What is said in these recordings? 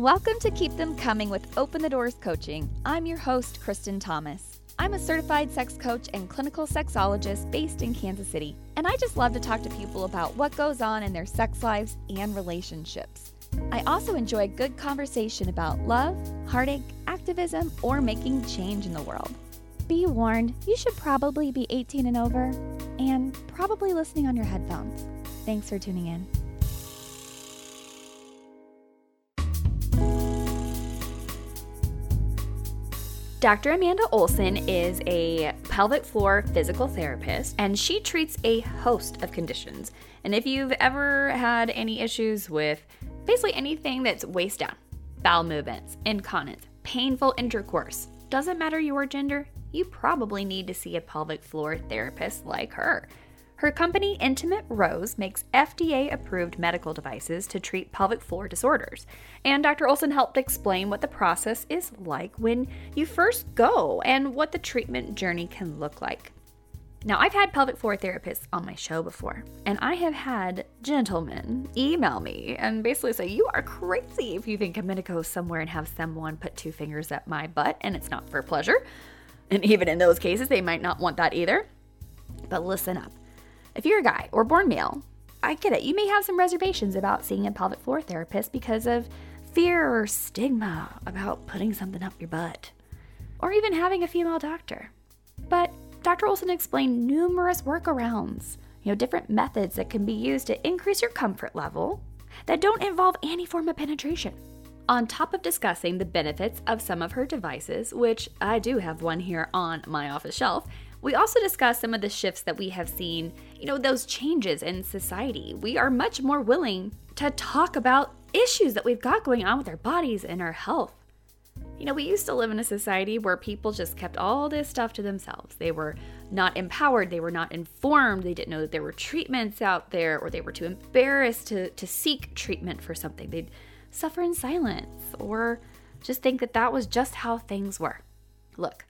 Welcome to Keep Them Coming with Open the Doors Coaching. I'm your host, Kristen Thomas. I'm a certified sex coach and clinical sexologist based in Kansas City, and I just love to talk to people about what goes on in their sex lives and relationships. I also enjoy good conversation about love, heartache, activism, or making change in the world. Be warned, you should probably be 18 and over, and probably listening on your headphones. Thanks for tuning in. Dr. Amanda Olson is a pelvic floor physical therapist and she treats a host of conditions. And if you've ever had any issues with basically anything that's waist down, bowel movements, incontinence, painful intercourse, doesn't matter your gender, you probably need to see a pelvic floor therapist like her. Her company, Intimate Rose, makes FDA approved medical devices to treat pelvic floor disorders. And Dr. Olson helped explain what the process is like when you first go and what the treatment journey can look like. Now, I've had pelvic floor therapists on my show before, and I have had gentlemen email me and basically say, You are crazy if you think I'm gonna go somewhere and have someone put two fingers at my butt and it's not for pleasure. And even in those cases, they might not want that either. But listen up. If you're a guy or born male, I get it. You may have some reservations about seeing a pelvic floor therapist because of fear or stigma about putting something up your butt, or even having a female doctor. But Dr. Olson explained numerous workarounds, you know, different methods that can be used to increase your comfort level that don't involve any form of penetration. On top of discussing the benefits of some of her devices, which I do have one here on my office shelf, we also discuss some of the shifts that we have seen, you know, those changes in society. We are much more willing to talk about issues that we've got going on with our bodies and our health. You know, we used to live in a society where people just kept all this stuff to themselves. They were not empowered, they were not informed, they didn't know that there were treatments out there, or they were too embarrassed to, to seek treatment for something. They'd suffer in silence or just think that that was just how things were. Look,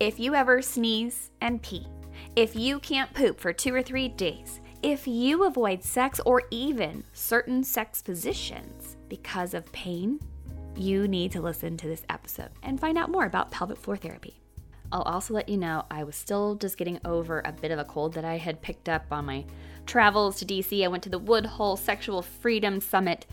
if you ever sneeze and pee, if you can't poop for two or three days, if you avoid sex or even certain sex positions because of pain, you need to listen to this episode and find out more about pelvic floor therapy. I'll also let you know I was still just getting over a bit of a cold that I had picked up on my travels to DC. I went to the Woodhull Sexual Freedom Summit.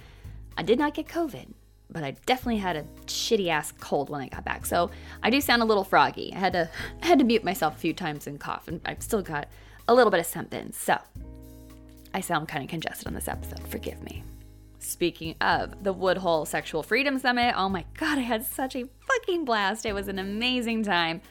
I did not get COVID, but I definitely had a shitty ass cold when I got back. So I do sound a little froggy. I had to I had to mute myself a few times and cough, and I've still got a little bit of something. So I sound kind of congested on this episode. Forgive me. Speaking of the Woodhull Sexual Freedom Summit, oh my god, I had such a fucking blast. It was an amazing time.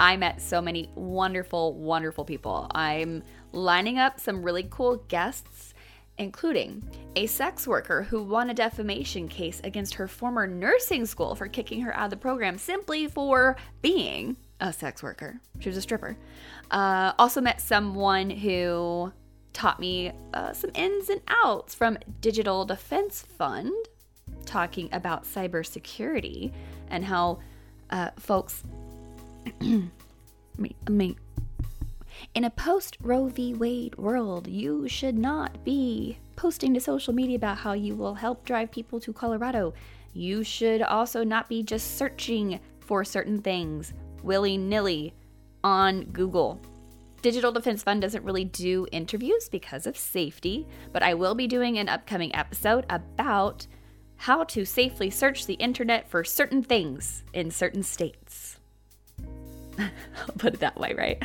I met so many wonderful, wonderful people. I'm lining up some really cool guests including a sex worker who won a defamation case against her former nursing school for kicking her out of the program simply for being a sex worker. She was a stripper. Uh, also met someone who taught me uh, some ins and outs from Digital Defense Fund, talking about cybersecurity and how uh, folks. me, me, in a post Roe v. Wade world, you should not be posting to social media about how you will help drive people to Colorado. You should also not be just searching for certain things willy nilly on Google. Digital Defense Fund doesn't really do interviews because of safety, but I will be doing an upcoming episode about how to safely search the internet for certain things in certain states. I'll put it that way, right?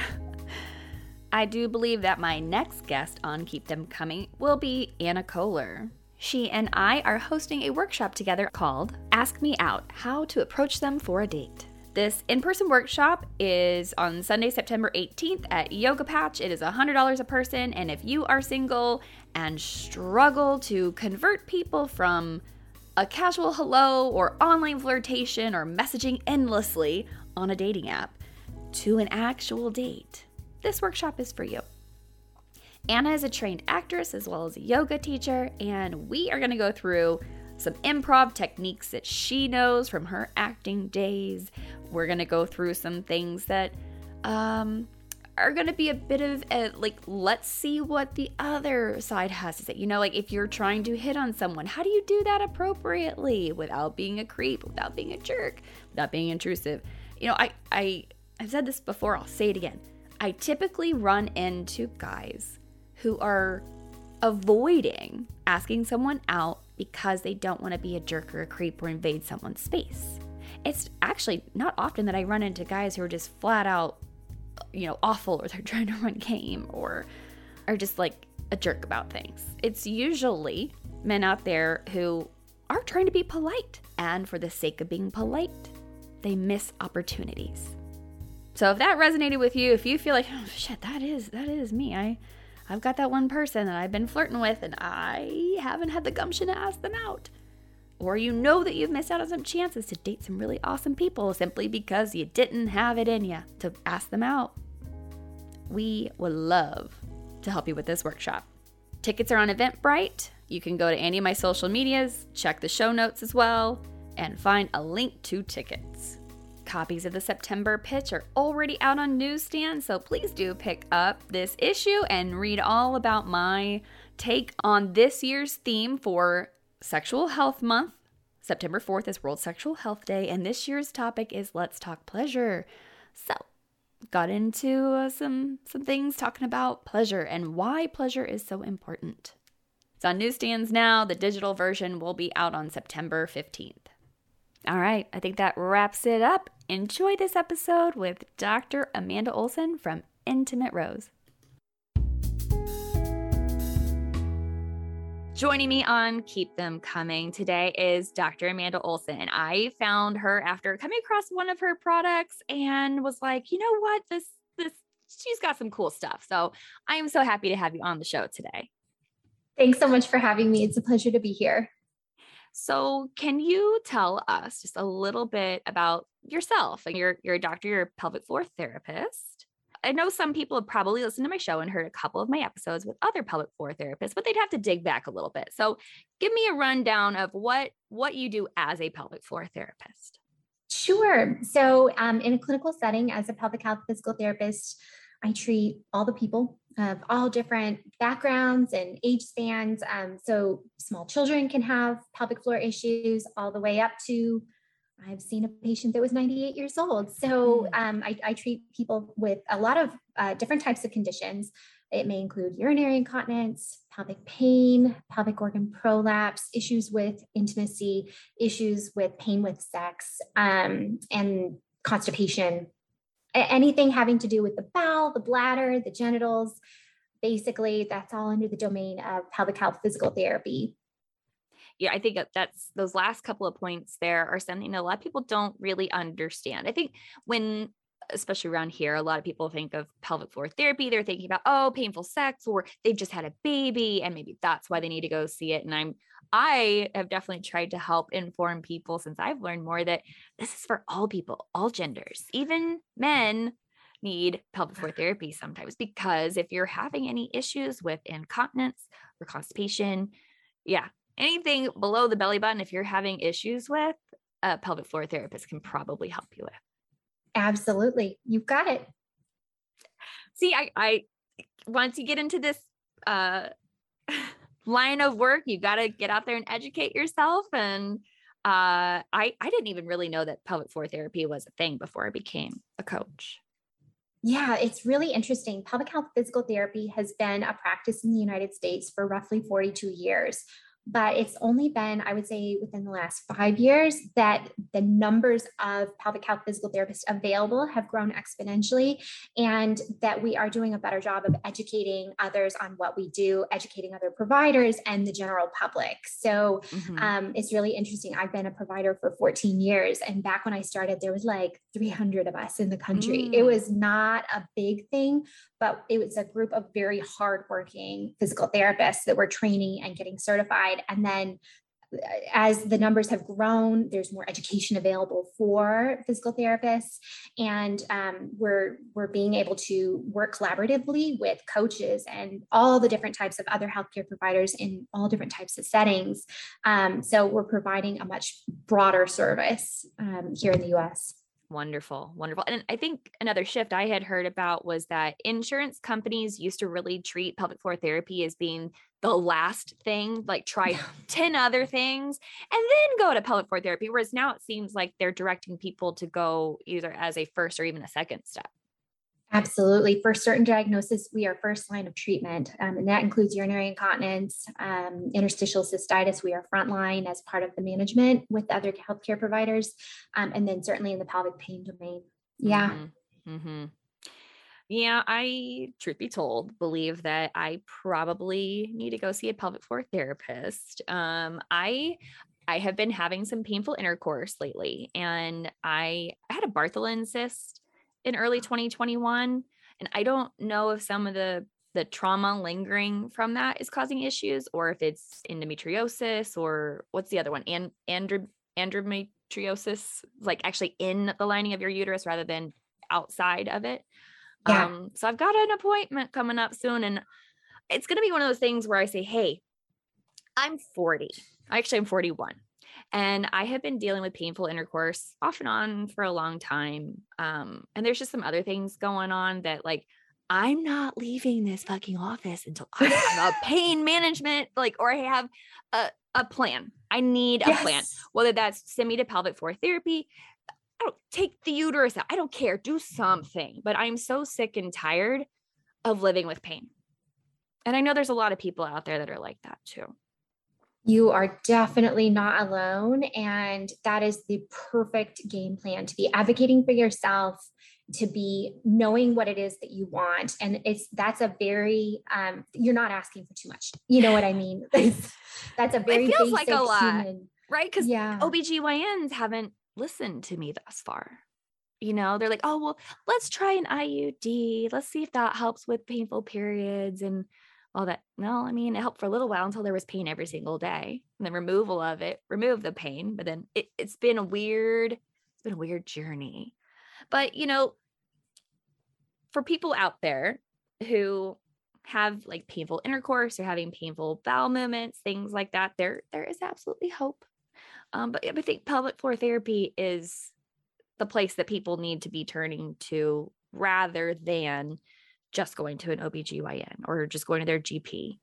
I do believe that my next guest on Keep Them Coming will be Anna Kohler. She and I are hosting a workshop together called Ask Me Out How to Approach Them for a Date. This in person workshop is on Sunday, September 18th at Yoga Patch. It is $100 a person, and if you are single and struggle to convert people from a casual hello or online flirtation or messaging endlessly on a dating app to an actual date, this workshop is for you. Anna is a trained actress as well as a yoga teacher, and we are going to go through some improv techniques that she knows from her acting days. We're going to go through some things that um, are going to be a bit of a, like, let's see what the other side has to say. You know, like if you're trying to hit on someone, how do you do that appropriately without being a creep, without being a jerk, without being intrusive? You know, I, I, I've said this before, I'll say it again. I typically run into guys who are avoiding asking someone out because they don't want to be a jerk or a creep or invade someone's space. It's actually not often that I run into guys who are just flat out, you know, awful or they're trying to run game or are just like a jerk about things. It's usually men out there who are trying to be polite and for the sake of being polite, they miss opportunities. So if that resonated with you, if you feel like, oh shit, that is that is me. I I've got that one person that I've been flirting with and I haven't had the gumption to ask them out. Or you know that you've missed out on some chances to date some really awesome people simply because you didn't have it in you to ask them out. We would love to help you with this workshop. Tickets are on Eventbrite. You can go to any of my social medias, check the show notes as well, and find a link to tickets. Copies of the September pitch are already out on newsstands, so please do pick up this issue and read all about my take on this year's theme for Sexual Health Month. September 4th is World Sexual Health Day, and this year's topic is Let's Talk Pleasure. So, got into uh, some some things talking about pleasure and why pleasure is so important. It's on newsstands now. The digital version will be out on September 15th. All right, I think that wraps it up. Enjoy this episode with Dr. Amanda Olson from Intimate Rose. Joining me on Keep Them Coming today is Dr. Amanda Olson. I found her after coming across one of her products and was like, you know what? This this she's got some cool stuff. So I am so happy to have you on the show today. Thanks so much for having me. It's a pleasure to be here. So, can you tell us just a little bit about yourself? You're you're a doctor, you're a pelvic floor therapist. I know some people have probably listened to my show and heard a couple of my episodes with other pelvic floor therapists, but they'd have to dig back a little bit. So, give me a rundown of what what you do as a pelvic floor therapist. Sure. So, um, in a clinical setting, as a pelvic health physical therapist, I treat all the people of all different backgrounds and age spans. Um, so small children can have pelvic floor issues all the way up to I've seen a patient that was 98 years old. So hmm. um, I, I, treat people with a lot of uh, different types of conditions. It may include urinary incontinence, pelvic pain, pelvic organ prolapse, issues with intimacy, issues with pain with sex, um, and constipation, anything having to do with the bowel, the bladder, the genitals. Basically, that's all under the domain of pelvic health physical therapy. Yeah, I think that's those last couple of points there are something that a lot of people don't really understand. I think when especially around here, a lot of people think of pelvic floor therapy. They're thinking about, oh, painful sex, or they've just had a baby, and maybe that's why they need to go see it. And I'm I have definitely tried to help inform people since I've learned more that this is for all people, all genders, even men need pelvic floor therapy sometimes because if you're having any issues with incontinence or constipation, yeah, anything below the belly button, if you're having issues with, a pelvic floor therapist can probably help you with. Absolutely. You've got it. See, I, I once you get into this uh line of work you got to get out there and educate yourself and uh, I I didn't even really know that pelvic floor therapy was a thing before I became a coach. Yeah, it's really interesting. Pelvic health physical therapy has been a practice in the United States for roughly 42 years but it's only been, I would say, within the last five years that the numbers of pelvic health physical therapists available have grown exponentially, and that we are doing a better job of educating others on what we do, educating other providers and the general public. So mm-hmm. um, it's really interesting. I've been a provider for 14 years, and back when I started, there was like 300 of us in the country. Mm. It was not a big thing, but it was a group of very hardworking physical therapists that were training and getting certified. And then uh, as the numbers have grown, there's more education available for physical therapists, and um, we're we're being able to work collaboratively with coaches and all the different types of other healthcare providers in all different types of settings. Um, so we're providing a much broader service um, here in the U.S. Wonderful, wonderful. And I think another shift I had heard about was that insurance companies used to really treat pelvic floor therapy as being the last thing, like try 10 other things and then go to pelvic floor therapy. Whereas now it seems like they're directing people to go either as a first or even a second step. Absolutely. For certain diagnosis, we are first line of treatment, um, and that includes urinary incontinence, um, interstitial cystitis. We are frontline as part of the management with other healthcare providers, um, and then certainly in the pelvic pain domain. Yeah. Mm-hmm. Mm-hmm. Yeah, I, truth be told, believe that I probably need to go see a pelvic floor therapist. Um, I I have been having some painful intercourse lately, and I, I had a Bartholin cyst in early 2021 and i don't know if some of the the trauma lingering from that is causing issues or if it's endometriosis or what's the other one? And andro- endometriosis like actually in the lining of your uterus rather than outside of it. Yeah. um so i've got an appointment coming up soon and it's going to be one of those things where i say hey i'm 40 actually i'm 41 and I have been dealing with painful intercourse off and on for a long time. Um, and there's just some other things going on that, like, I'm not leaving this fucking office until I have a pain management, like, or I have a, a plan. I need a yes. plan, whether that's send me to pelvic floor therapy. I don't take the uterus out. I don't care. Do something. But I'm so sick and tired of living with pain. And I know there's a lot of people out there that are like that too you are definitely not alone. And that is the perfect game plan to be advocating for yourself, to be knowing what it is that you want. And it's that's a very um, you're not asking for too much. You know what I mean? that's a very it feels like a lot, human, right? Because yeah. OBGYNs haven't listened to me thus far. You know, they're like, oh well, let's try an IUD. Let's see if that helps with painful periods. And all that. No, I mean, it helped for a little while until there was pain every single day. And the removal of it removed the pain. But then it, it's been a weird, it's been a weird journey. But, you know, for people out there who have like painful intercourse or having painful bowel movements, things like that, there there is absolutely hope. Um, but I think pelvic floor therapy is the place that people need to be turning to rather than just going to an OBGYN or just going to their GP.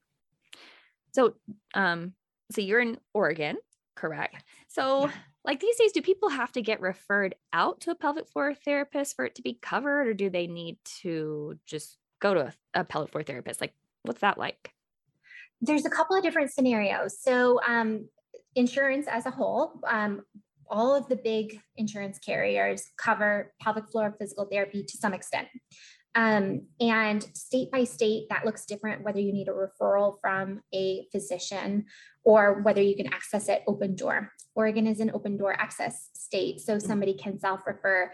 So, um, so you're in Oregon, correct? So, yeah. like these days, do people have to get referred out to a pelvic floor therapist for it to be covered, or do they need to just go to a, a pelvic floor therapist? Like, what's that like? There's a couple of different scenarios. So, um, insurance as a whole, um, all of the big insurance carriers cover pelvic floor physical therapy to some extent. Um, and state by state, that looks different whether you need a referral from a physician or whether you can access it open door. Oregon is an open door access state, so somebody can self refer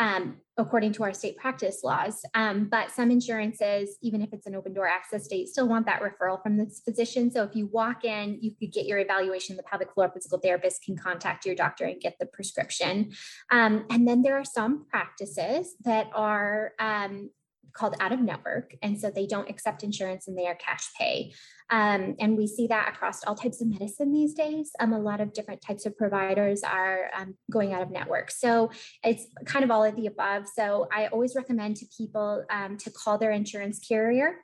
um, according to our state practice laws. Um, but some insurances, even if it's an open door access state, still want that referral from the physician. So if you walk in, you could get your evaluation. The pelvic floor physical therapist can contact your doctor and get the prescription. Um, and then there are some practices that are um, called out of network. And so they don't accept insurance and they are cash pay. Um, and we see that across all types of medicine these days. Um, a lot of different types of providers are um, going out of network. So it's kind of all of the above. So I always recommend to people um, to call their insurance carrier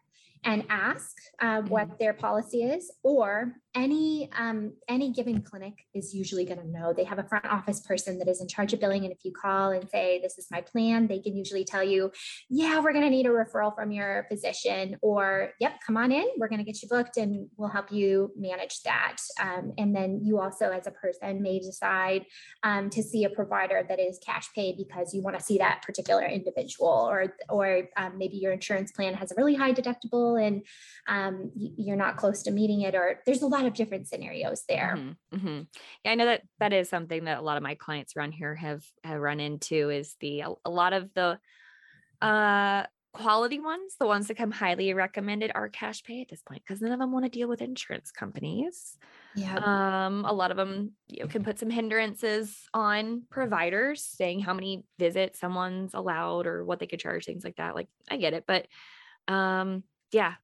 and ask uh, what mm-hmm. their policy is or any um, any given clinic is usually going to know. They have a front office person that is in charge of billing and if you call and say this is my plan they can usually tell you yeah we're going to need a referral from your physician or yep come on in we're going to get you booked and we'll help you manage that. Um, and then you also as a person may decide um, to see a provider that is cash pay because you want to see that particular individual or or um, maybe your insurance plan has a really high deductible and um, you're not close to meeting it or there's a lot of different scenarios there. Mm-hmm, mm-hmm. yeah i know that that is something that a lot of my clients around here have have run into is the a, a lot of the uh quality ones the ones that come highly recommended are cash pay at this point because none of them want to deal with insurance companies. Yeah um a lot of them you know, can put some hindrances on providers saying how many visits someone's allowed or what they could charge things like that like i get it but um yeah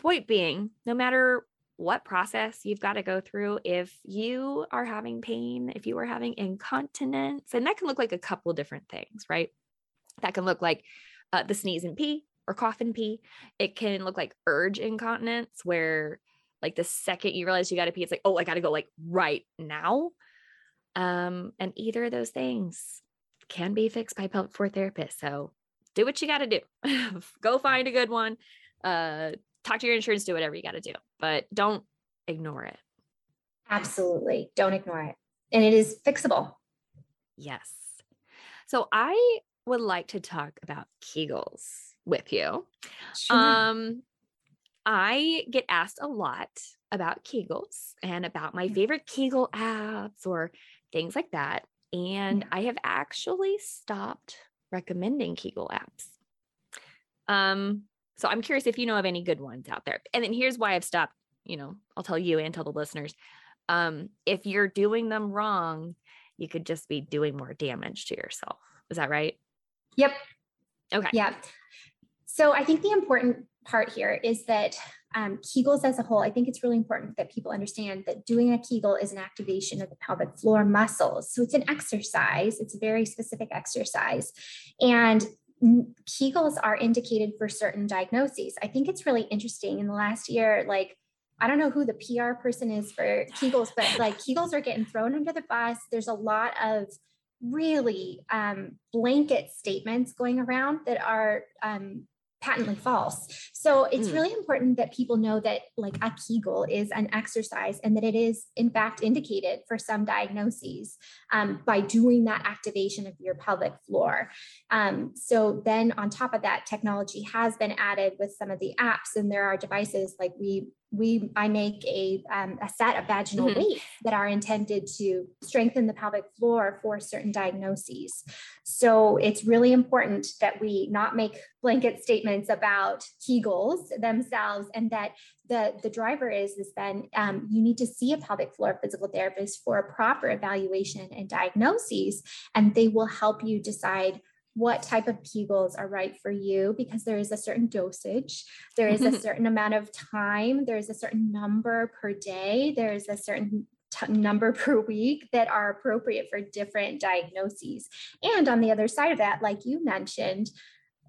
point being no matter what process you've got to go through if you are having pain, if you are having incontinence, and that can look like a couple different things, right? That can look like uh, the sneeze and pee or cough and pee. It can look like urge incontinence, where like the second you realize you got to pee, it's like, oh, I got to go like right now. Um, and either of those things can be fixed by pelvic floor therapists. So do what you got to do. go find a good one. Uh, talk to your insurance, do whatever you got to do, but don't ignore it. Absolutely. Don't ignore it. And it is fixable. Yes. So I would like to talk about Kegels with you. Sure. Um, I get asked a lot about Kegels and about my favorite Kegel apps or things like that. And I have actually stopped recommending Kegel apps. Um, so I'm curious if you know of any good ones out there. And then here's why I've stopped, you know, I'll tell you and tell the listeners. Um, if you're doing them wrong, you could just be doing more damage to yourself. Is that right? Yep. Okay. Yeah. So I think the important part here is that um, Kegels as a whole, I think it's really important that people understand that doing a Kegel is an activation of the pelvic floor muscles. So it's an exercise, it's a very specific exercise. And Kegels are indicated for certain diagnoses. I think it's really interesting in the last year, like, I don't know who the PR person is for Kegels, but like Kegels are getting thrown under the bus. There's a lot of really um, blanket statements going around that are um, patently false. So it's mm. really important that people know that like a Kegel is an exercise and that it is in fact indicated for some diagnoses um, by doing that activation of your pelvic floor. Um, so then on top of that, technology has been added with some of the apps and there are devices like we we I make a, um, a set of vaginal mm-hmm. weights that are intended to strengthen the pelvic floor for certain diagnoses. So it's really important that we not make blanket statements about Kegels themselves, and that the the driver is is then um, you need to see a pelvic floor physical therapist for a proper evaluation and diagnoses, and they will help you decide what type of Kegels are right for you because there is a certain dosage, there is a certain amount of time, there's a certain number per day, there's a certain t- number per week that are appropriate for different diagnoses. And on the other side of that, like you mentioned,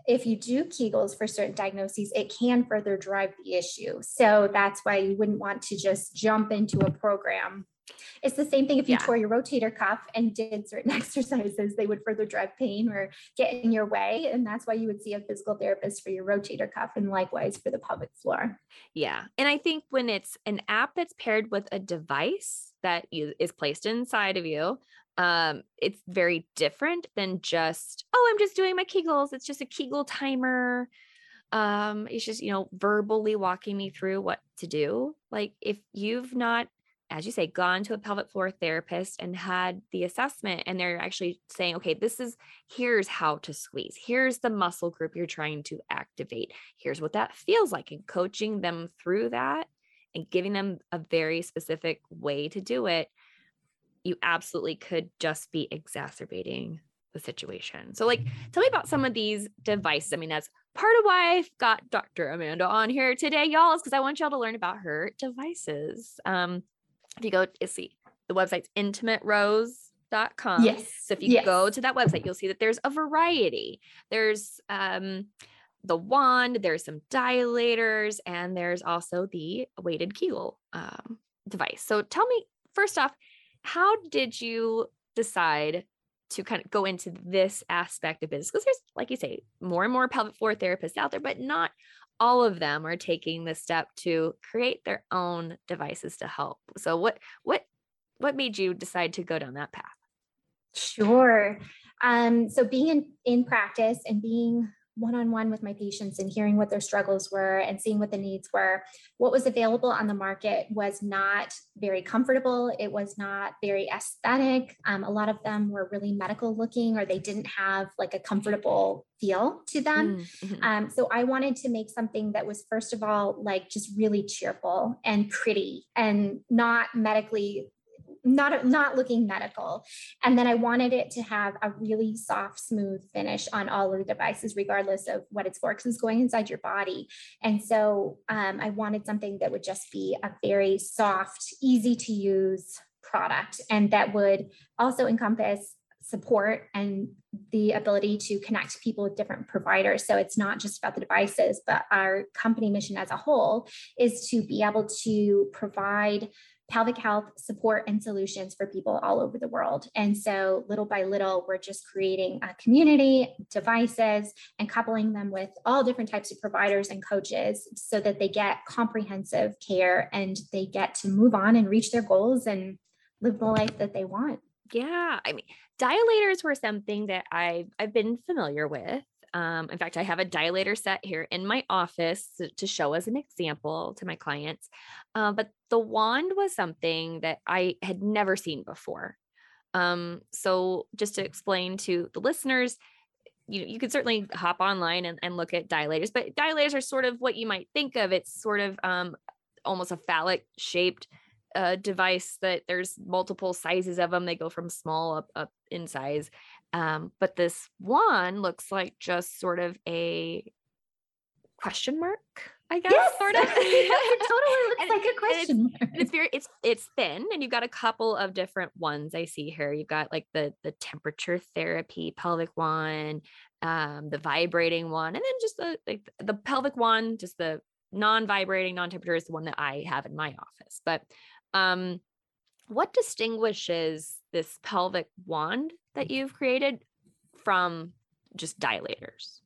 if you do Kegels for certain diagnoses, it can further drive the issue. So that's why you wouldn't want to just jump into a program it's the same thing if you yeah. tore your rotator cuff and did certain exercises, they would further drive pain or get in your way. And that's why you would see a physical therapist for your rotator cuff and likewise for the pelvic floor. Yeah. And I think when it's an app that's paired with a device that is placed inside of you, um, it's very different than just, oh, I'm just doing my Kegels. It's just a Kegel timer um it's just you know verbally walking me through what to do like if you've not as you say, gone to a pelvic floor therapist and had the assessment, and they're actually saying, okay, this is here's how to squeeze, here's the muscle group you're trying to activate, here's what that feels like, and coaching them through that and giving them a very specific way to do it, you absolutely could just be exacerbating the situation. So, like, tell me about some of these devices. I mean, that's part of why I've got Dr. Amanda on here today, y'all, is because I want y'all to learn about her devices. Um, if you go, to see, the website's intimaterose.com. Yes. So if you yes. go to that website, you'll see that there's a variety. There's um the wand, there's some dilators, and there's also the weighted Kegel um, device. So tell me, first off, how did you decide to kind of go into this aspect of business? Because there's, like you say, more and more pelvic floor therapists out there, but not all of them are taking the step to create their own devices to help. So what what what made you decide to go down that path? Sure. Um, so being in, in practice and being one on one with my patients and hearing what their struggles were and seeing what the needs were. What was available on the market was not very comfortable. It was not very aesthetic. Um, a lot of them were really medical looking or they didn't have like a comfortable feel to them. Mm, mm-hmm. Um, so I wanted to make something that was, first of all, like just really cheerful and pretty and not medically not not looking medical. And then I wanted it to have a really soft, smooth finish on all of the devices, regardless of what it's for, because it's going inside your body. And so um, I wanted something that would just be a very soft, easy to use product, and that would also encompass support and the ability to connect people with different providers. So it's not just about the devices, but our company mission as a whole is to be able to provide pelvic health support and solutions for people all over the world. And so, little by little, we're just creating a community, devices, and coupling them with all different types of providers and coaches so that they get comprehensive care and they get to move on and reach their goals and live the life that they want. Yeah. I mean, dilators were something that I've, I've been familiar with. Um, in fact, I have a dilator set here in my office to, to show as an example to my clients. Uh, but the wand was something that I had never seen before. Um, so, just to explain to the listeners, you you could certainly hop online and, and look at dilators, but dilators are sort of what you might think of. It's sort of um, almost a phallic shaped uh, device that there's multiple sizes of them. They go from small up up in size, um, but this one looks like just sort of a question mark, I guess, yes. sort of. it totally looks and, like a question it's, mark. It's very it's it's thin, and you've got a couple of different ones I see here. You've got like the the temperature therapy pelvic one, um, the vibrating one, and then just the like the pelvic one, just the non-vibrating, non-temperature is the one that I have in my office. But um, what distinguishes this pelvic wand that you've created from just dilators?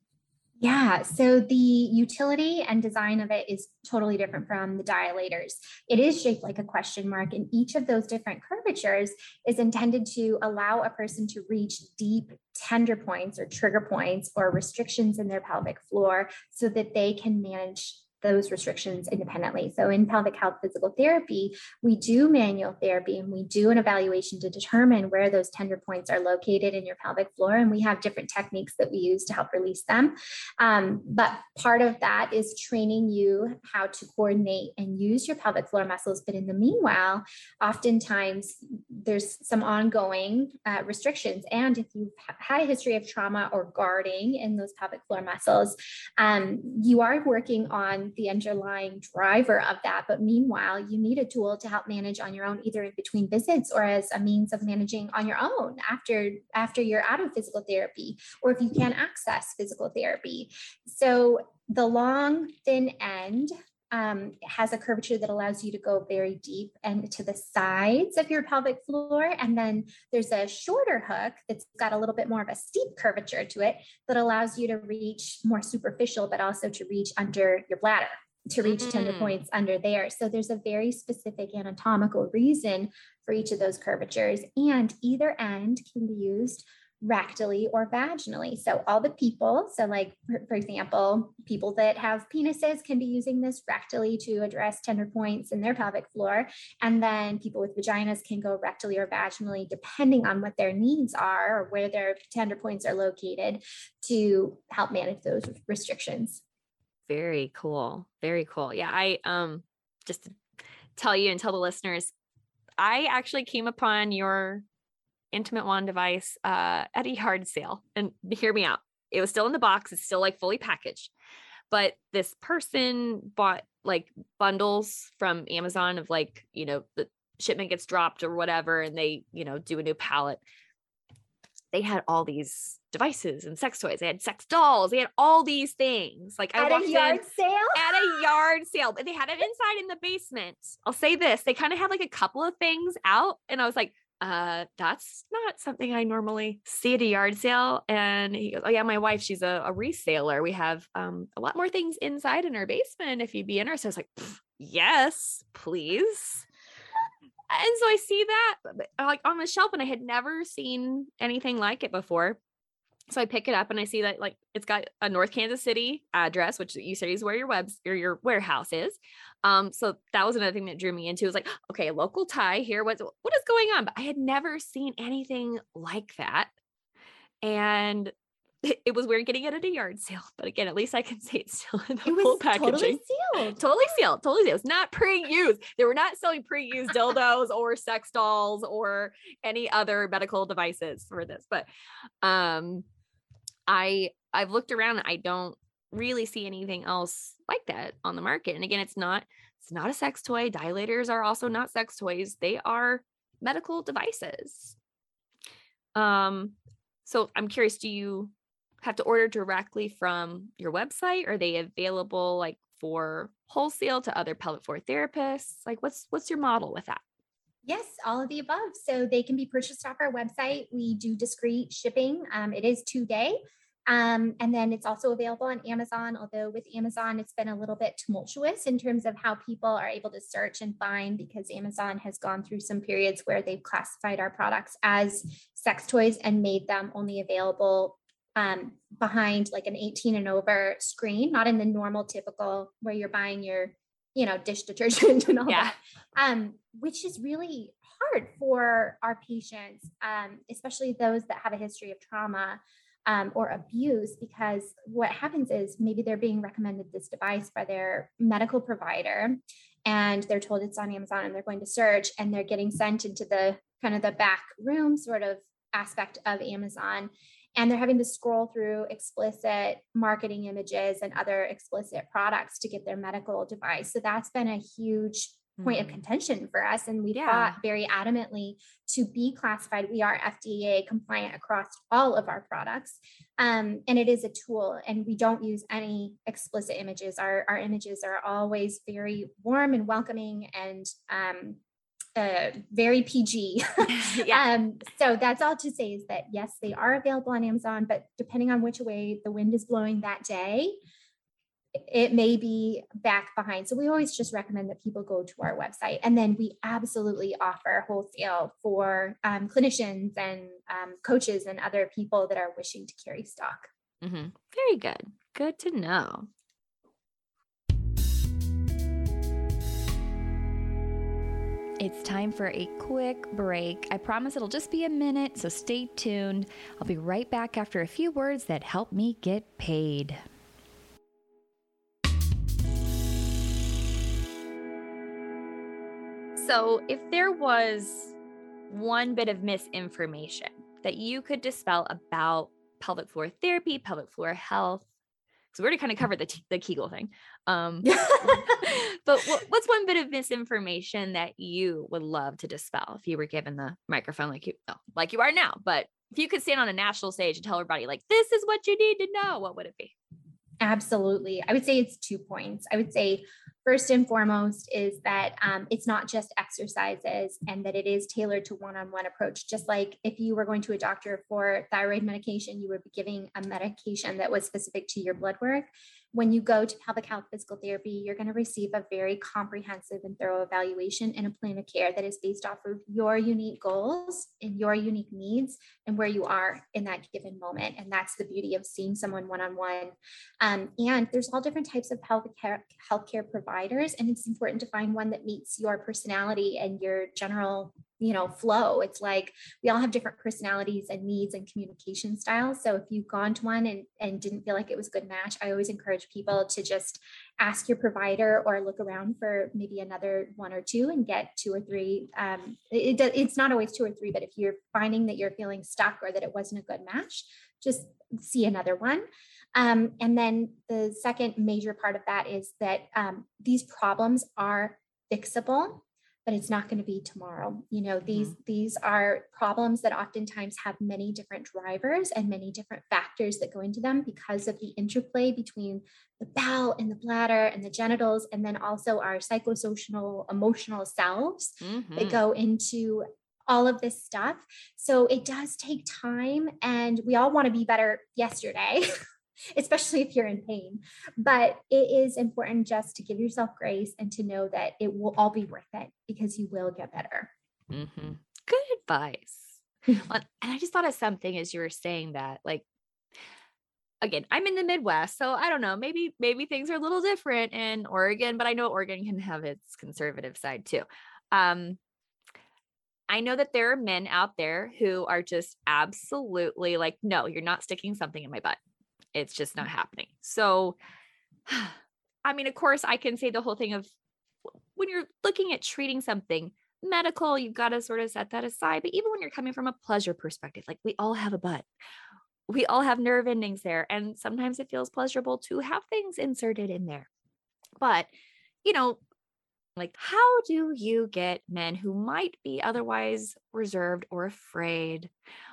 Yeah, so the utility and design of it is totally different from the dilators. It is shaped like a question mark, and each of those different curvatures is intended to allow a person to reach deep tender points or trigger points or restrictions in their pelvic floor so that they can manage those restrictions independently. So in pelvic health physical therapy, we do manual therapy and we do an evaluation to determine where those tender points are located in your pelvic floor. And we have different techniques that we use to help release them. Um, but part of that is training you how to coordinate and use your pelvic floor muscles. But in the meanwhile, oftentimes there's some ongoing uh, restrictions. And if you've had a history of trauma or guarding in those pelvic floor muscles, um, you are working on Um, the underlying driver of that. But meanwhile, you need a tool to help manage on your own, either in between visits or as a means of managing on your own after after you're out of physical therapy, or if you can't access physical therapy. So the long, thin end um, has a curvature that allows you to go very deep and to the sides of your pelvic floor. And then there's a shorter hook that's got a little bit more of a steep curvature to it that allows you to reach more superficial, but also to reach under your bladder, to reach mm-hmm. tender points under there. So there's a very specific anatomical reason for each of those curvatures. And either end can be used rectally or vaginally. So, all the people, so like for, example, people that have penises can be using this rectally to address tender points in their pelvic floor. And then people with vaginas can go rectally or vaginally, depending on what their needs are or where their tender points are located to help manage those restrictions. Very cool. Very cool. Yeah. I, um, just tell you and tell the listeners, I actually came upon your intimate wand device uh, at a yard sale. And hear me out. It was still in the box. It's still like fully packaged. But this person bought like bundles from Amazon of like, you know, the shipment gets dropped or whatever, and they, you know, do a new pallet. They had all these devices and sex toys. They had sex dolls. They had all these things. Like at I walked a yard sale. At a yard sale, but they had it inside in the basement. I'll say this: they kind of had like a couple of things out, and I was like, uh, that's not something I normally see at a yard sale. And he goes, Oh, yeah, my wife, she's a, a reseller. We have um, a lot more things inside in our basement if you'd be interested. I was like, Yes, please. And so I see that like on the shelf, and I had never seen anything like it before so I pick it up and I see that like it's got a North Kansas City address, which you say is where your webs or your warehouse is. Um, so that was another thing that drew me into. It was like, okay, local tie here. What's what is going on? But I had never seen anything like that. And it was weird getting it at a yard sale, but again, at least I can say it's still in the it full was packaging. totally sealed. Totally sealed. Totally sealed. It's not pre-used. They were not selling pre-used dildos or sex dolls or any other medical devices for this. But um I I've looked around. I don't really see anything else like that on the market. And again, it's not it's not a sex toy. Dilators are also not sex toys. They are medical devices. Um so I'm curious, do you have to order directly from your website? Are they available like for wholesale to other pelvic floor therapists? Like what's what's your model with that? Yes, all of the above. So they can be purchased off our website. We do discreet shipping. Um, it is two day. Um, and then it's also available on Amazon, although with Amazon, it's been a little bit tumultuous in terms of how people are able to search and find because Amazon has gone through some periods where they've classified our products as sex toys and made them only available um, behind like an 18 and over screen, not in the normal typical where you're buying your, you know, dish detergent and all yeah. that, um, which is really hard for our patients, um, especially those that have a history of trauma um, or abuse because what happens is maybe they're being recommended this device by their medical provider and they're told it's on Amazon and they're going to search and they're getting sent into the kind of the back room sort of aspect of Amazon and they're having to scroll through explicit marketing images and other explicit products to get their medical device. So that's been a huge point of mm. contention for us. And we yeah. fought very adamantly to be classified. We are FDA compliant across all of our products. Um, and it is a tool, and we don't use any explicit images. Our, our images are always very warm and welcoming and um, uh, very PG. yeah. um, so that's all to say is that yes, they are available on Amazon, but depending on which way the wind is blowing that day, it may be back behind. So we always just recommend that people go to our website. And then we absolutely offer wholesale for um, clinicians and um, coaches and other people that are wishing to carry stock. Mm-hmm. Very good. Good to know. It's time for a quick break. I promise it'll just be a minute, so stay tuned. I'll be right back after a few words that help me get paid. So, if there was one bit of misinformation that you could dispel about pelvic floor therapy, pelvic floor health, because we already kind of covered the, the Kegel thing. Um, but what, what's one bit of misinformation that you would love to dispel if you were given the microphone like you like you are now? But if you could stand on a national stage and tell everybody like this is what you need to know, what would it be? Absolutely. I would say it's two points. I would say first and foremost is that um, it's not just exercises and that it is tailored to one-on-one approach. Just like if you were going to a doctor for thyroid medication you would be giving a medication that was specific to your blood work when you go to pelvic health physical therapy, you're going to receive a very comprehensive and thorough evaluation and a plan of care that is based off of your unique goals and your unique needs and where you are in that given moment. And that's the beauty of seeing someone one on one. And there's all different types of pelvic care, healthcare providers, and it's important to find one that meets your personality and your general you know flow. It's like we all have different personalities and needs and communication styles. So if you've gone to one and, and didn't feel like it was a good match i always encourage people to just ask your provider or look around for maybe another one or two and get two or three um, it, it's not always two or three but if you're finding that you're feeling stuck or that it wasn't a good match just see another one. Um, and then the second major part of that is that um, these problems are fixable but it's not going to be tomorrow you know these mm-hmm. these are problems that oftentimes have many different drivers and many different factors that go into them because of the interplay between the bowel and the bladder and the genitals and then also our psychosocial emotional selves mm-hmm. that go into all of this stuff so it does take time and we all want to be better yesterday especially if you're in pain. But it is important just to give yourself grace and to know that it will all be worth it because you will get better. Mm-hmm. Good advice. and I just thought of something as you were saying that, like, again, I'm in the Midwest, so I don't know. Maybe maybe things are a little different in Oregon, but I know Oregon can have its conservative side too. Um, I know that there are men out there who are just absolutely like, no, you're not sticking something in my butt. It's just not mm-hmm. happening. So, I mean, of course, I can say the whole thing of when you're looking at treating something medical, you've got to sort of set that aside. But even when you're coming from a pleasure perspective, like we all have a butt, we all have nerve endings there. And sometimes it feels pleasurable to have things inserted in there. But, you know, like, how do you get men who might be otherwise reserved or afraid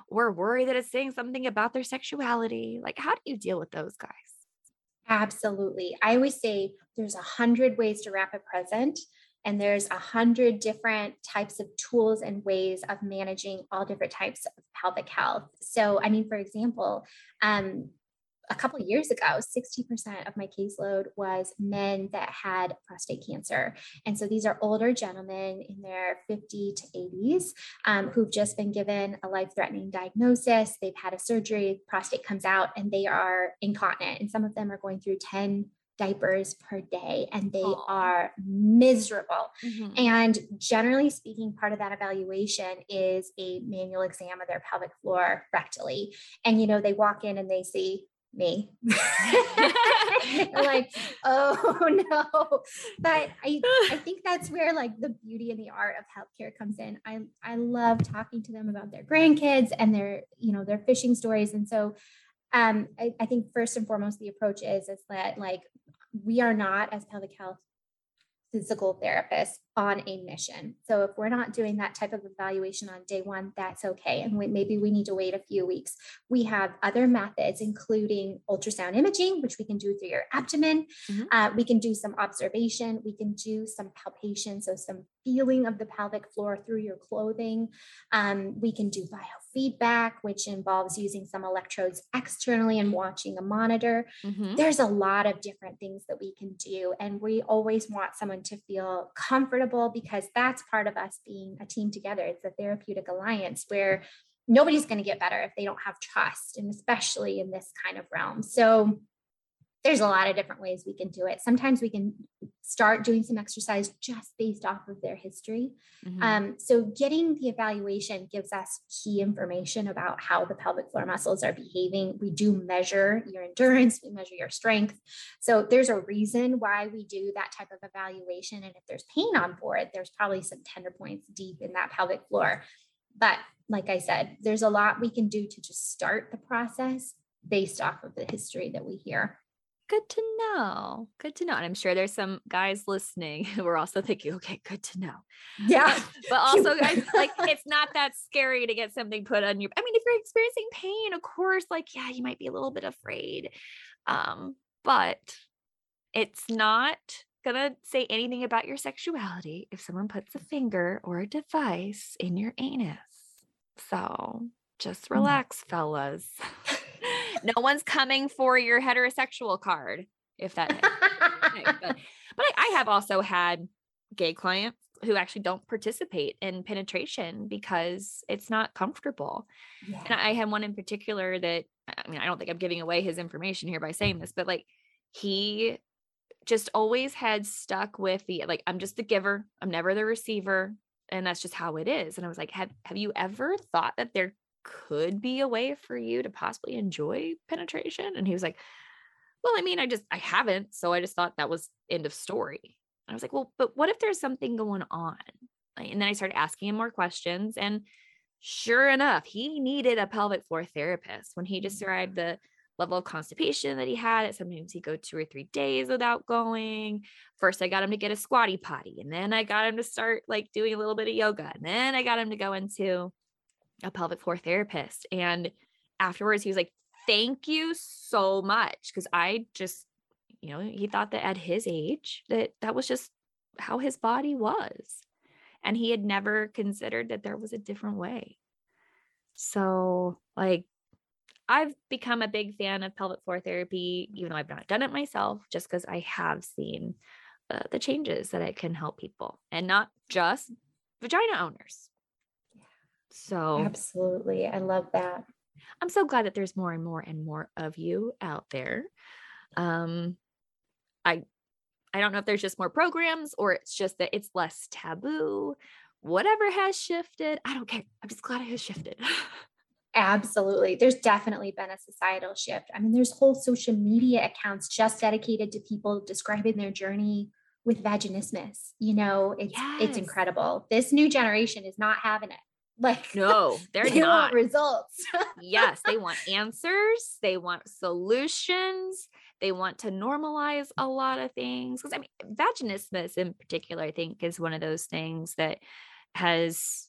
or worry that it's saying something about their sexuality? Like, how do you deal with those guys? Absolutely. I always say there's a hundred ways to wrap a present, and there's a hundred different types of tools and ways of managing all different types of pelvic health. So, I mean, for example, um, a couple years ago, 60% of my caseload was men that had prostate cancer. And so these are older gentlemen in their 50 to 80s um, who've just been given a life threatening diagnosis. They've had a surgery, prostate comes out, and they are incontinent. And some of them are going through 10 diapers per day and they Aww. are miserable. Mm-hmm. And generally speaking, part of that evaluation is a manual exam of their pelvic floor rectally. And, you know, they walk in and they see me. like, oh no. But I I think that's where like the beauty and the art of healthcare comes in. I I love talking to them about their grandkids and their, you know, their fishing stories. And so um I, I think first and foremost the approach is is that like we are not as pelvic health physical therapist on a mission. So if we're not doing that type of evaluation on day one, that's okay. And we, maybe we need to wait a few weeks. We have other methods, including ultrasound imaging, which we can do through your abdomen. Mm-hmm. Uh, we can do some observation. We can do some palpation, so some feeling of the pelvic floor through your clothing. Um, we can do biofeedback, which involves using some electrodes externally and watching a monitor. Mm-hmm. There's a lot of different things that we can do. And we always want someone to feel comfortable because that's part of us being a team together. It's a therapeutic alliance where nobody's going to get better if they don't have trust, and especially in this kind of realm. So, there's a lot of different ways we can do it. Sometimes we can start doing some exercise just based off of their history. Mm-hmm. Um, so, getting the evaluation gives us key information about how the pelvic floor muscles are behaving. We do measure your endurance, we measure your strength. So, there's a reason why we do that type of evaluation. And if there's pain on board, there's probably some tender points deep in that pelvic floor. But, like I said, there's a lot we can do to just start the process based off of the history that we hear good to know. Good to know. And I'm sure there's some guys listening who are also thinking, okay, good to know. Yeah. But also, guys, like it's not that scary to get something put on your. I mean, if you're experiencing pain, of course, like, yeah, you might be a little bit afraid. Um, but it's not gonna say anything about your sexuality if someone puts a finger or a device in your anus. So just mm. relax, fellas. No one's coming for your heterosexual card, if that. but, but I, I have also had gay clients who actually don't participate in penetration because it's not comfortable. Yeah. And I had one in particular that I mean, I don't think I'm giving away his information here by saying this, but like he just always had stuck with the like, I'm just the giver, I'm never the receiver. And that's just how it is. And I was like, have have you ever thought that there could be a way for you to possibly enjoy penetration? And he was like, Well, I mean, I just, I haven't. So I just thought that was end of story. I was like, Well, but what if there's something going on? And then I started asking him more questions. And sure enough, he needed a pelvic floor therapist when he described mm-hmm. the level of constipation that he had. Sometimes he'd go two or three days without going. First, I got him to get a squatty potty, and then I got him to start like doing a little bit of yoga, and then I got him to go into a pelvic floor therapist. And afterwards, he was like, Thank you so much. Cause I just, you know, he thought that at his age, that that was just how his body was. And he had never considered that there was a different way. So, like, I've become a big fan of pelvic floor therapy, even though I've not done it myself, just because I have seen uh, the changes that it can help people and not just vagina owners. So, absolutely. I love that. I'm so glad that there's more and more and more of you out there. Um, I I don't know if there's just more programs or it's just that it's less taboo whatever has shifted, I don't care. I'm just glad it has shifted. Absolutely. There's definitely been a societal shift. I mean, there's whole social media accounts just dedicated to people describing their journey with vaginismus. You know, it's yes. it's incredible. This new generation is not having it. Like no, they're they not results. yes, they want answers, they want solutions, they want to normalize a lot of things. Because I mean, vaginismus in particular, I think, is one of those things that has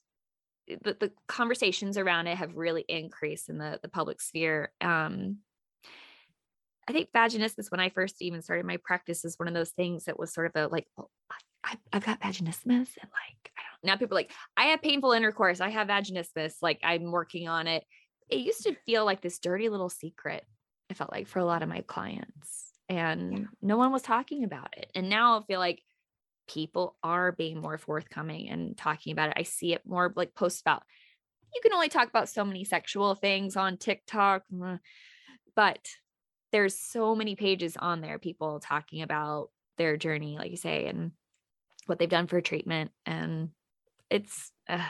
the, the conversations around it have really increased in the, the public sphere. Um, I think vaginismus, when I first even started my practice, is one of those things that was sort of a like, oh, I, have got vaginismus. And like, I don't now people like, I have painful intercourse. I have vaginismus. Like, I'm working on it. It used to feel like this dirty little secret, I felt like for a lot of my clients. And yeah. no one was talking about it. And now I feel like people are being more forthcoming and talking about it. I see it more like posts about you can only talk about so many sexual things on TikTok, mm, but there's so many pages on there, people talking about their journey, like you say, and what they've done for treatment. And it's uh,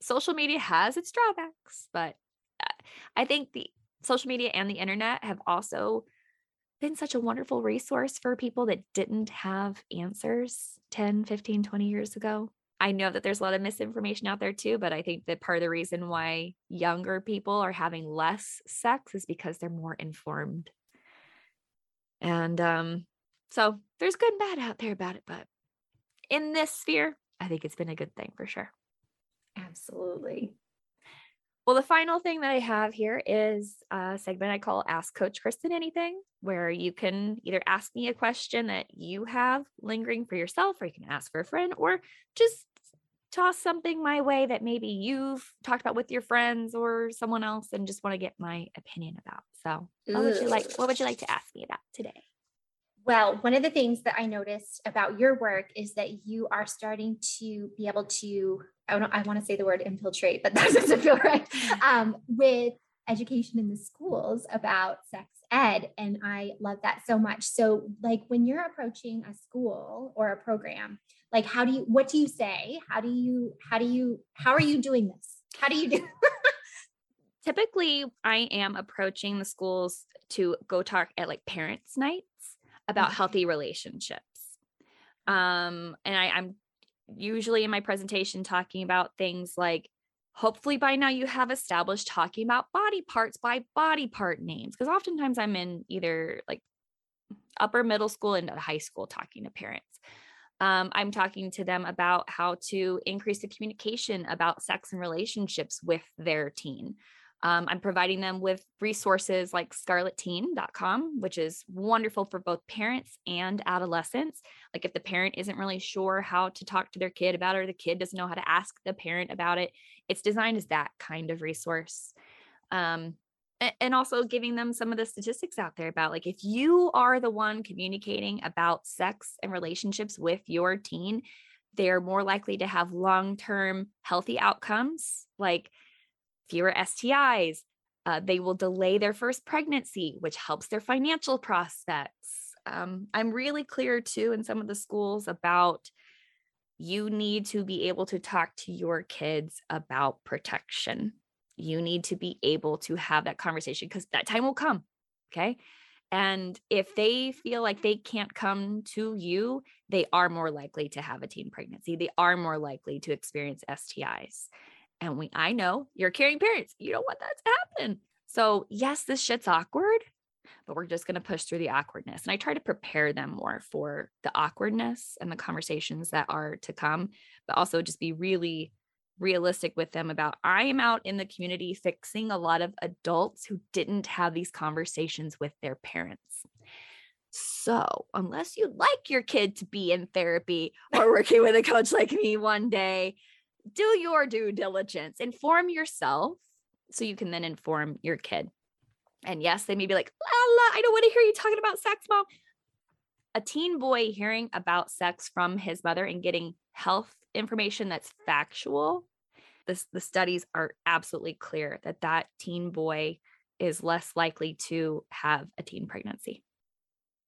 social media has its drawbacks, but uh, I think the social media and the internet have also been such a wonderful resource for people that didn't have answers 10, 15, 20 years ago. I know that there's a lot of misinformation out there too, but I think that part of the reason why younger people are having less sex is because they're more informed. And um, so there's good and bad out there about it, but in this sphere, I think it's been a good thing for sure. Absolutely. Well, the final thing that I have here is a segment I call Ask Coach Kristen Anything, where you can either ask me a question that you have lingering for yourself, or you can ask for a friend, or just toss something my way that maybe you've talked about with your friends or someone else and just want to get my opinion about. So, what would you like? What would you like to ask me about today? Well, one of the things that I noticed about your work is that you are starting to be able to, I, don't, I want to say the word infiltrate, but that doesn't feel right, um, with education in the schools about sex ed. And I love that so much. So, like when you're approaching a school or a program, like how do you, what do you say? How do you, how do you, how are you doing this? How do you do? Typically, I am approaching the schools to go talk at like parents' night about mm-hmm. healthy relationships. Um, and I, I'm usually in my presentation talking about things like hopefully by now you have established talking about body parts by body part names because oftentimes i'm in either like upper middle school and high school talking to parents um, i'm talking to them about how to increase the communication about sex and relationships with their teen um, I'm providing them with resources like scarletteen.com, which is wonderful for both parents and adolescents. Like if the parent isn't really sure how to talk to their kid about it, or the kid doesn't know how to ask the parent about it, it's designed as that kind of resource. Um, and also giving them some of the statistics out there about like if you are the one communicating about sex and relationships with your teen, they're more likely to have long term healthy outcomes like fewer STIs. Uh, they will delay their first pregnancy, which helps their financial prospects. Um, I'm really clear too in some of the schools about you need to be able to talk to your kids about protection. You need to be able to have that conversation because that time will come. Okay. And if they feel like they can't come to you, they are more likely to have a teen pregnancy. They are more likely to experience STIs. And we I know you're caring parents. You don't want that to happen. So yes, this shit's awkward, but we're just going to push through the awkwardness. And I try to prepare them more for the awkwardness and the conversations that are to come, but also just be really realistic with them about I am out in the community fixing a lot of adults who didn't have these conversations with their parents. So, unless you'd like your kid to be in therapy or working with a coach like me one day, do your due diligence, inform yourself so you can then inform your kid. And yes, they may be like, la, la, I don't want to hear you talking about sex, mom. A teen boy hearing about sex from his mother and getting health information that's factual, this, the studies are absolutely clear that that teen boy is less likely to have a teen pregnancy.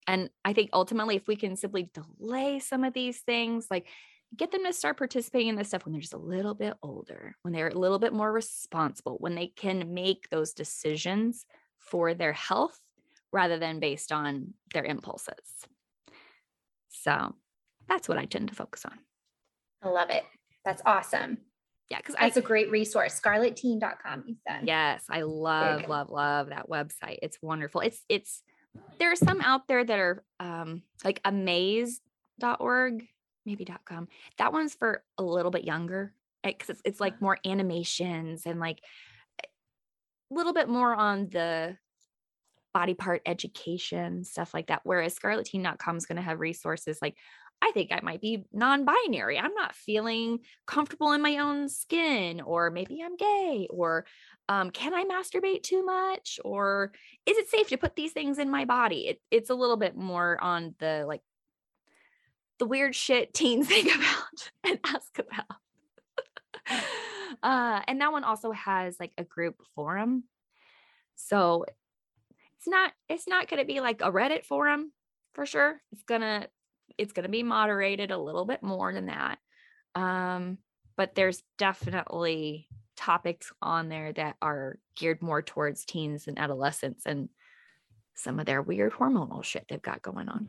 And I think ultimately, if we can simply delay some of these things, like get them to start participating in this stuff when they're just a little bit older, when they're a little bit more responsible, when they can make those decisions for their health rather than based on their impulses. So that's what I tend to focus on. I love it. That's awesome. Yeah, because that's I, a great resource. Scarletteen.com, you said. Yes, I love, love, love that website. It's wonderful. It's it's there are some out there that are um like amaze.org, maybe .com. That one's for a little bit younger eh, because it's, it's like uh-huh. more animations and like a little bit more on the body part education, stuff like that. Whereas scarletteen.com is going to have resources like I think I might be non binary. I'm not feeling comfortable in my own skin, or maybe I'm gay, or um, can I masturbate too much? Or is it safe to put these things in my body? It, it's a little bit more on the like the weird shit teens think about and ask about. uh, and that one also has like a group forum. So it's not it's not going to be like a Reddit forum for sure. It's going to it's going to be moderated a little bit more than that. Um, but there's definitely topics on there that are geared more towards teens and adolescents and some of their weird hormonal shit they've got going on.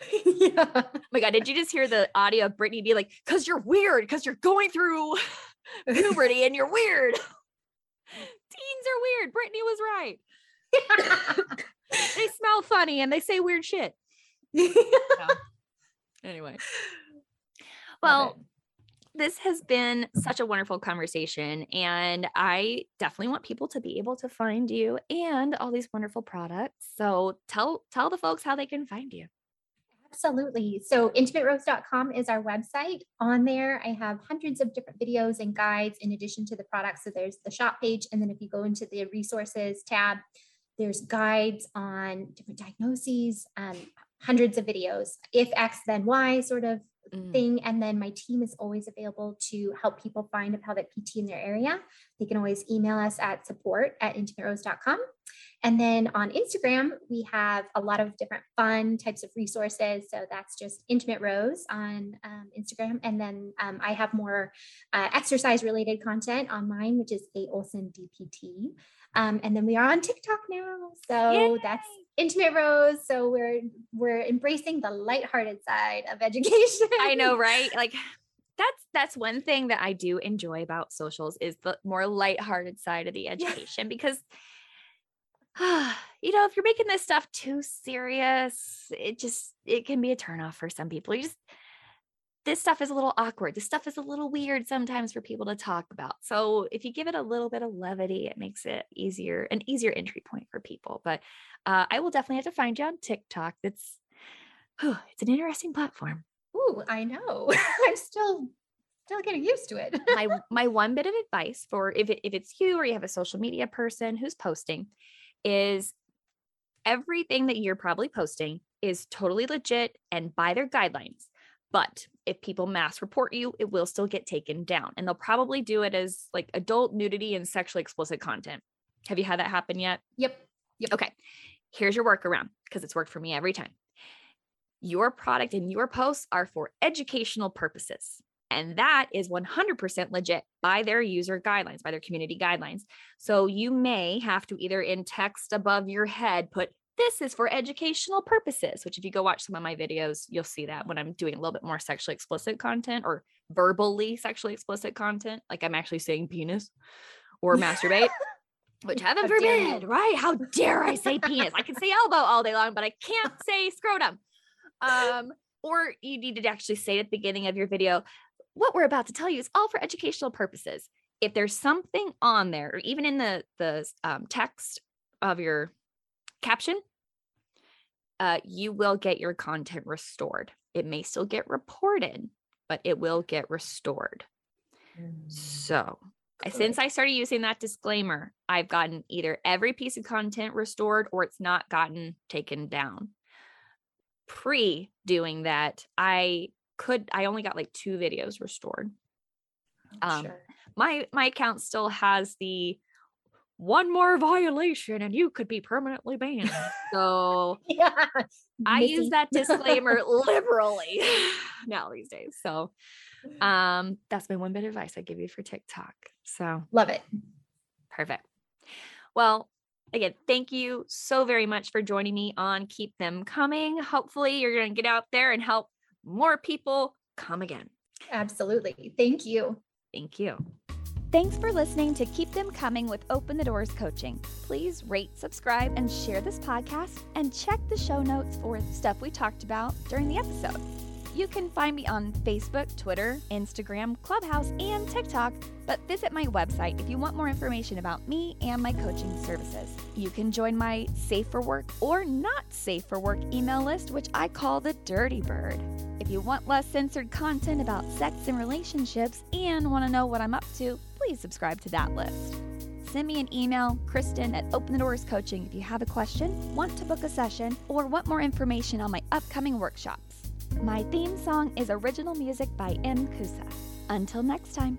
yeah. Oh my God, did you just hear the audio of Brittany be like, because you're weird, because you're going through puberty and you're weird. Teens are weird. Brittany was right. they smell funny and they say weird shit. Anyway. Well, this has been such a wonderful conversation and I definitely want people to be able to find you and all these wonderful products. So tell tell the folks how they can find you. Absolutely. So intimaterose.com is our website. On there, I have hundreds of different videos and guides in addition to the products. So there's the shop page. And then if you go into the resources tab, there's guides on different diagnoses, um, hundreds of videos, if X, then Y sort of mm. thing. And then my team is always available to help people find a pelvic PT in their area. They can always email us at support at intimaterose.com. And then on Instagram, we have a lot of different fun types of resources. So that's just Intimate Rose on um, Instagram. And then um, I have more uh, exercise related content on mine, which is A Olson DPT. Um, and then we are on TikTok now. So Yay! that's intimate rose so we're we're embracing the lighthearted side of education i know right like that's that's one thing that i do enjoy about socials is the more lighthearted side of the education because you know if you're making this stuff too serious it just it can be a turnoff for some people you just this stuff is a little awkward. This stuff is a little weird sometimes for people to talk about. So if you give it a little bit of levity, it makes it easier, an easier entry point for people. But uh, I will definitely have to find you on TikTok. That's oh, it's an interesting platform. Ooh, I know. I'm still still getting used to it. my my one bit of advice for if it, if it's you or you have a social media person who's posting is everything that you're probably posting is totally legit and by their guidelines. But if people mass report you, it will still get taken down. And they'll probably do it as like adult nudity and sexually explicit content. Have you had that happen yet? Yep. Yep. Okay. Here's your workaround because it's worked for me every time. Your product and your posts are for educational purposes. And that is 100% legit by their user guidelines, by their community guidelines. So you may have to either in text above your head put this is for educational purposes, which if you go watch some of my videos, you'll see that when I'm doing a little bit more sexually explicit content or verbally sexually explicit content, like I'm actually saying penis or masturbate. Which heaven forbid, right? How dare I say penis? I can say elbow all day long, but I can't say scrotum. Um, or you need to actually say at the beginning of your video, what we're about to tell you is all for educational purposes. If there's something on there, or even in the the um, text of your caption, uh, you will get your content restored. It may still get reported, but it will get restored. Mm. So, Good. since I started using that disclaimer, I've gotten either every piece of content restored or it's not gotten taken down. Pre doing that, I could I only got like two videos restored. Oh, um, sure. my my account still has the one more violation and you could be permanently banned. So yeah. I Missy. use that disclaimer liberally now these days. So um that's my one bit of advice I give you for TikTok. So Love it. perfect. Well, again, thank you so very much for joining me on Keep Them Coming. Hopefully you're going to get out there and help more people come again. Absolutely. Thank you. Thank you. Thanks for listening to Keep Them Coming with Open the Doors Coaching. Please rate, subscribe, and share this podcast, and check the show notes for stuff we talked about during the episode. You can find me on Facebook, Twitter, Instagram, Clubhouse, and TikTok, but visit my website if you want more information about me and my coaching services. You can join my Safe for Work or Not Safe for Work email list, which I call the Dirty Bird. If you want less censored content about sex and relationships and want to know what I'm up to, please subscribe to that list. Send me an email, Kristen at Open the Doors Coaching, if you have a question, want to book a session, or want more information on my upcoming workshops. My theme song is original music by M. Kusa. Until next time.